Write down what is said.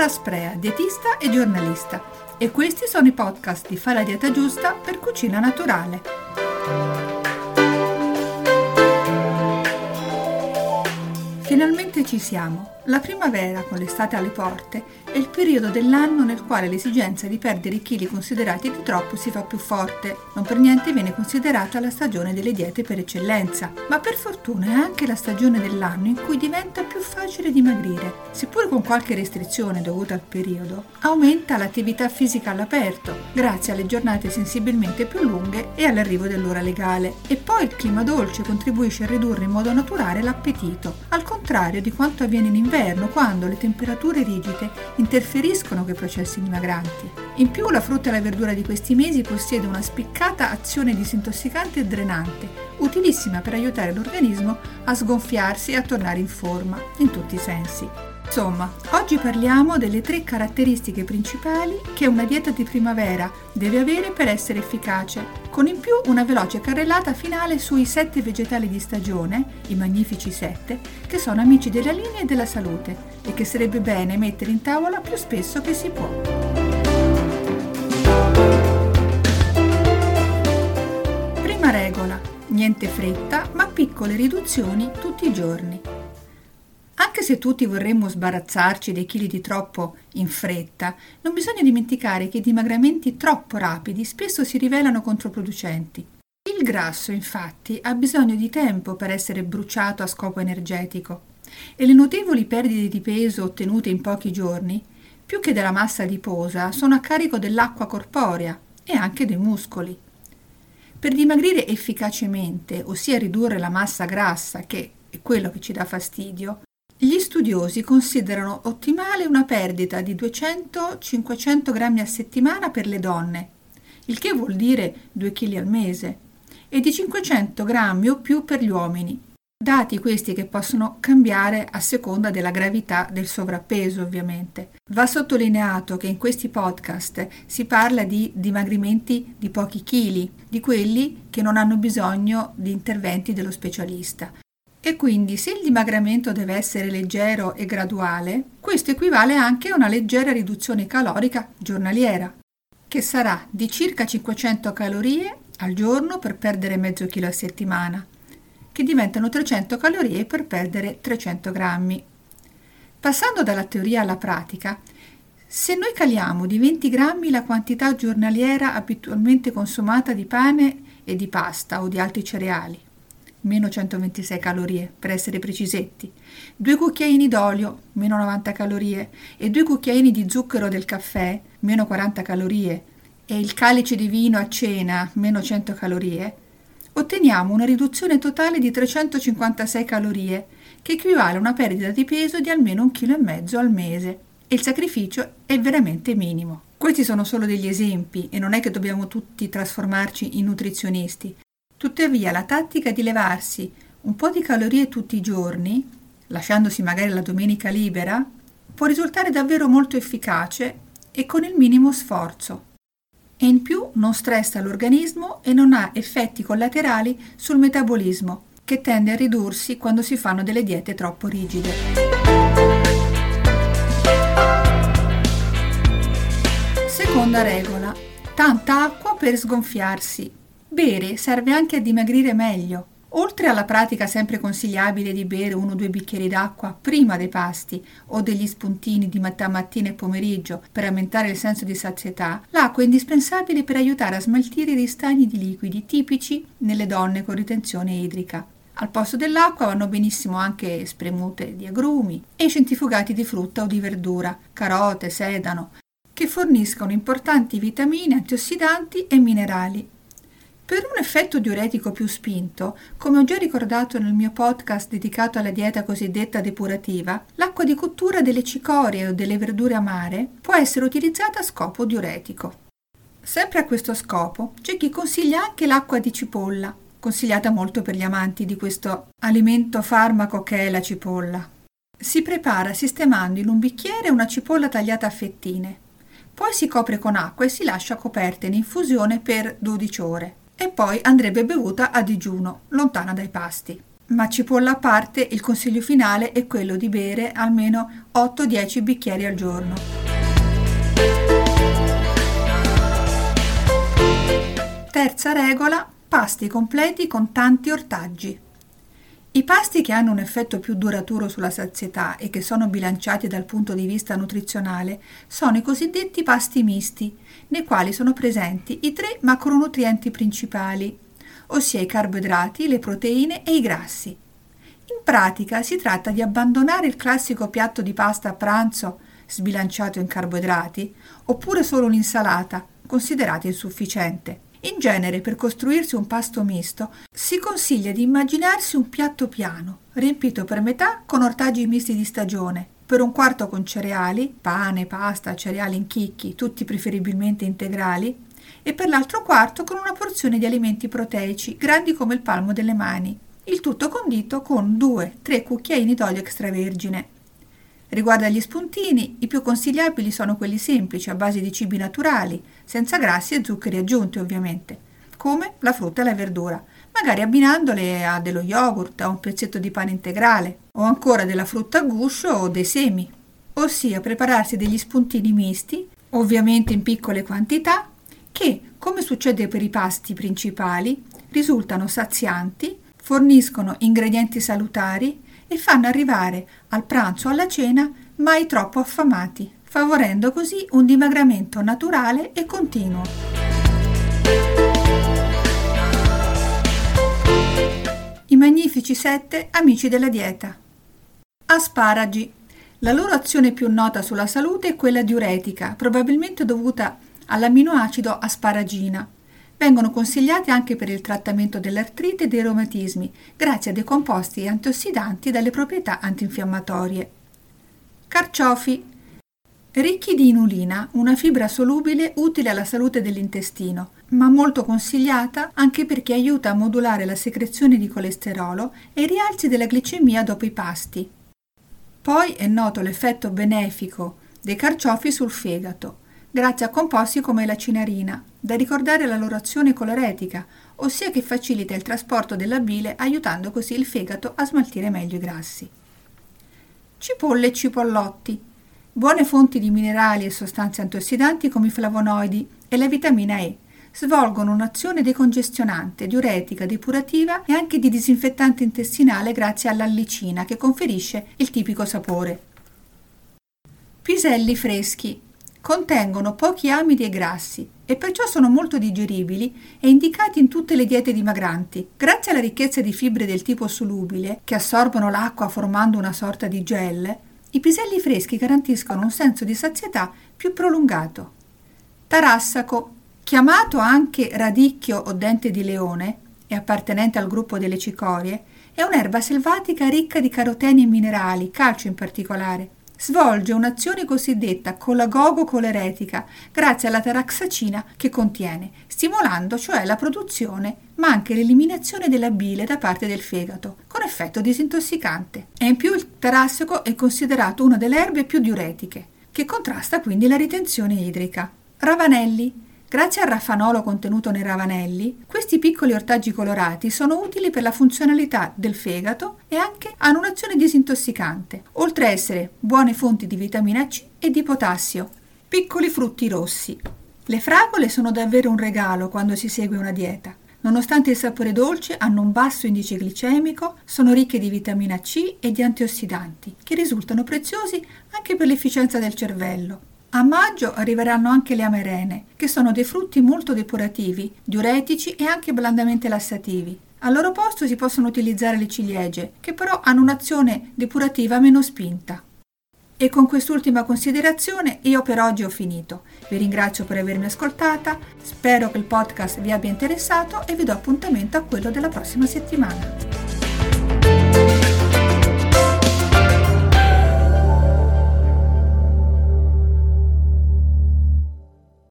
Sara Sprea, dietista e giornalista, e questi sono i podcast di Fa la dieta giusta per cucina naturale. Finalmente ci siamo. La primavera, con l'estate alle porte, è il periodo dell'anno nel quale l'esigenza di perdere i chili considerati di troppo si fa più forte. Non per niente viene considerata la stagione delle diete per eccellenza, ma per fortuna è anche la stagione dell'anno in cui diventa più facile dimagrire. Seppur con qualche restrizione dovuta al periodo, aumenta l'attività fisica all'aperto, grazie alle giornate sensibilmente più lunghe e all'arrivo dell'ora legale. E poi il clima dolce contribuisce a ridurre in modo naturale l'appetito, al contrario di quanto avviene in inverno quando le temperature rigide interferiscono con i processi dimagranti. In più la frutta e la verdura di questi mesi possiede una spiccata azione disintossicante e drenante, utilissima per aiutare l'organismo a sgonfiarsi e a tornare in forma, in tutti i sensi. Insomma, oggi parliamo delle tre caratteristiche principali che una dieta di primavera deve avere per essere efficace, con in più una veloce carrellata finale sui sette vegetali di stagione, i magnifici sette, che sono amici della linea e della salute e che sarebbe bene mettere in tavola più spesso che si può. Prima regola, niente fretta, ma piccole riduzioni tutti i giorni. Anche se tutti vorremmo sbarazzarci dei chili di troppo in fretta, non bisogna dimenticare che i dimagramenti troppo rapidi spesso si rivelano controproducenti. Il grasso, infatti, ha bisogno di tempo per essere bruciato a scopo energetico e le notevoli perdite di peso ottenute in pochi giorni, più che della massa adiposa, sono a carico dell'acqua corporea e anche dei muscoli. Per dimagrire efficacemente, ossia ridurre la massa grassa, che è quello che ci dà fastidio, gli studiosi considerano ottimale una perdita di 200-500 grammi a settimana per le donne, il che vuol dire 2 kg al mese, e di 500 grammi o più per gli uomini, dati questi che possono cambiare a seconda della gravità del sovrappeso ovviamente. Va sottolineato che in questi podcast si parla di dimagrimenti di pochi chili, di quelli che non hanno bisogno di interventi dello specialista. E quindi se il dimagramento deve essere leggero e graduale, questo equivale anche a una leggera riduzione calorica giornaliera, che sarà di circa 500 calorie al giorno per perdere mezzo chilo a settimana, che diventano 300 calorie per perdere 300 grammi. Passando dalla teoria alla pratica, se noi caliamo di 20 grammi la quantità giornaliera abitualmente consumata di pane e di pasta o di altri cereali, meno 126 calorie per essere precisetti, due cucchiaini d'olio, meno 90 calorie, e due cucchiaini di zucchero del caffè, meno 40 calorie, e il calice di vino a cena, meno 100 calorie, otteniamo una riduzione totale di 356 calorie, che equivale a una perdita di peso di almeno un chilo e mezzo al mese, e il sacrificio è veramente minimo. Questi sono solo degli esempi e non è che dobbiamo tutti trasformarci in nutrizionisti, Tuttavia la tattica di levarsi un po' di calorie tutti i giorni, lasciandosi magari la domenica libera, può risultare davvero molto efficace e con il minimo sforzo. E in più non stressa l'organismo e non ha effetti collaterali sul metabolismo, che tende a ridursi quando si fanno delle diete troppo rigide. Seconda regola. Tanta acqua per sgonfiarsi Bere serve anche a dimagrire meglio. Oltre alla pratica sempre consigliabile di bere uno o due bicchieri d'acqua prima dei pasti o degli spuntini di metà mattina e pomeriggio per aumentare il senso di sazietà, l'acqua è indispensabile per aiutare a smaltire i ristagni di liquidi tipici nelle donne con ritenzione idrica. Al posto dell'acqua vanno benissimo anche spremute di agrumi e centrifugati di frutta o di verdura, carote, sedano, che forniscono importanti vitamine, antiossidanti e minerali per un effetto diuretico più spinto, come ho già ricordato nel mio podcast dedicato alla dieta cosiddetta depurativa, l'acqua di cottura delle cicorie o delle verdure amare può essere utilizzata a scopo diuretico. Sempre a questo scopo c'è chi consiglia anche l'acqua di cipolla, consigliata molto per gli amanti di questo alimento farmaco che è la cipolla. Si prepara sistemando in un bicchiere una cipolla tagliata a fettine. Poi si copre con acqua e si lascia coperta in infusione per 12 ore e poi andrebbe bevuta a digiuno, lontana dai pasti. ma cipolla a parte, il consiglio finale è quello di bere almeno 8-10 bicchieri al giorno. Terza regola, pasti completi con tanti ortaggi. I pasti che hanno un effetto più duraturo sulla sazietà e che sono bilanciati dal punto di vista nutrizionale sono i cosiddetti pasti misti, nei quali sono presenti i tre macronutrienti principali, ossia i carboidrati, le proteine e i grassi. In pratica si tratta di abbandonare il classico piatto di pasta a pranzo sbilanciato in carboidrati, oppure solo un'insalata, considerata insufficiente. In genere, per costruirsi un pasto misto, si consiglia di immaginarsi un piatto piano, riempito per metà con ortaggi misti di stagione, per un quarto con cereali, pane, pasta, cereali in chicchi, tutti preferibilmente integrali, e per l'altro quarto con una porzione di alimenti proteici, grandi come il palmo delle mani, il tutto condito con 2-3 cucchiaini d'olio extravergine. Riguardo agli spuntini, i più consigliabili sono quelli semplici, a base di cibi naturali, senza grassi e zuccheri aggiunti ovviamente, come la frutta e la verdura, magari abbinandole a dello yogurt, a un pezzetto di pane integrale, o ancora della frutta a guscio o dei semi, ossia prepararsi degli spuntini misti, ovviamente in piccole quantità, che, come succede per i pasti principali, risultano sazianti, forniscono ingredienti salutari e fanno arrivare al pranzo o alla cena mai troppo affamati, favorendo così un dimagramento naturale e continuo. I magnifici sette amici della dieta. Asparagi. La loro azione più nota sulla salute è quella diuretica, probabilmente dovuta all'amminoacido asparagina. Vengono consigliati anche per il trattamento dell'artrite e dei reumatismi, grazie a dei composti antiossidanti dalle proprietà antinfiammatorie. Carciofi. Ricchi di inulina, una fibra solubile utile alla salute dell'intestino, ma molto consigliata anche perché aiuta a modulare la secrezione di colesterolo e i rialzi della glicemia dopo i pasti. Poi è noto l'effetto benefico dei carciofi sul fegato, grazie a composti come la cinarina, da ricordare la loro azione coloretica, ossia che facilita il trasporto della bile aiutando così il fegato a smaltire meglio i grassi. Cipolle e cipollotti. Buone fonti di minerali e sostanze antiossidanti come i flavonoidi e la vitamina E. Svolgono un'azione decongestionante, diuretica, depurativa e anche di disinfettante intestinale grazie all'allicina che conferisce il tipico sapore. Piselli freschi Contengono pochi amidi e grassi e perciò sono molto digeribili e indicati in tutte le diete dimagranti. Grazie alla ricchezza di fibre del tipo solubile, che assorbono l'acqua formando una sorta di gel, i piselli freschi garantiscono un senso di sazietà più prolungato. Tarassaco, chiamato anche radicchio o dente di leone e appartenente al gruppo delle cicorie, è un'erba selvatica ricca di caroteni e minerali, calcio in particolare svolge un'azione cosiddetta colagogo-coleretica grazie alla taraxacina che contiene, stimolando cioè la produzione ma anche l'eliminazione della bile da parte del fegato, con effetto disintossicante. E in più il tarassico è considerato una delle erbe più diuretiche, che contrasta quindi la ritenzione idrica. Ravanelli Grazie al raffanolo contenuto nei ravanelli, questi piccoli ortaggi colorati sono utili per la funzionalità del fegato e anche hanno un'azione disintossicante, oltre a essere buone fonti di vitamina C e di potassio. Piccoli frutti rossi. Le fragole sono davvero un regalo quando si segue una dieta. Nonostante il sapore dolce, hanno un basso indice glicemico, sono ricche di vitamina C e di antiossidanti, che risultano preziosi anche per l'efficienza del cervello. A maggio arriveranno anche le amerene, che sono dei frutti molto depurativi, diuretici e anche blandamente lassativi. Al loro posto si possono utilizzare le ciliegie, che però hanno un'azione depurativa meno spinta. E con quest'ultima considerazione io per oggi ho finito. Vi ringrazio per avermi ascoltata, spero che il podcast vi abbia interessato e vi do appuntamento a quello della prossima settimana.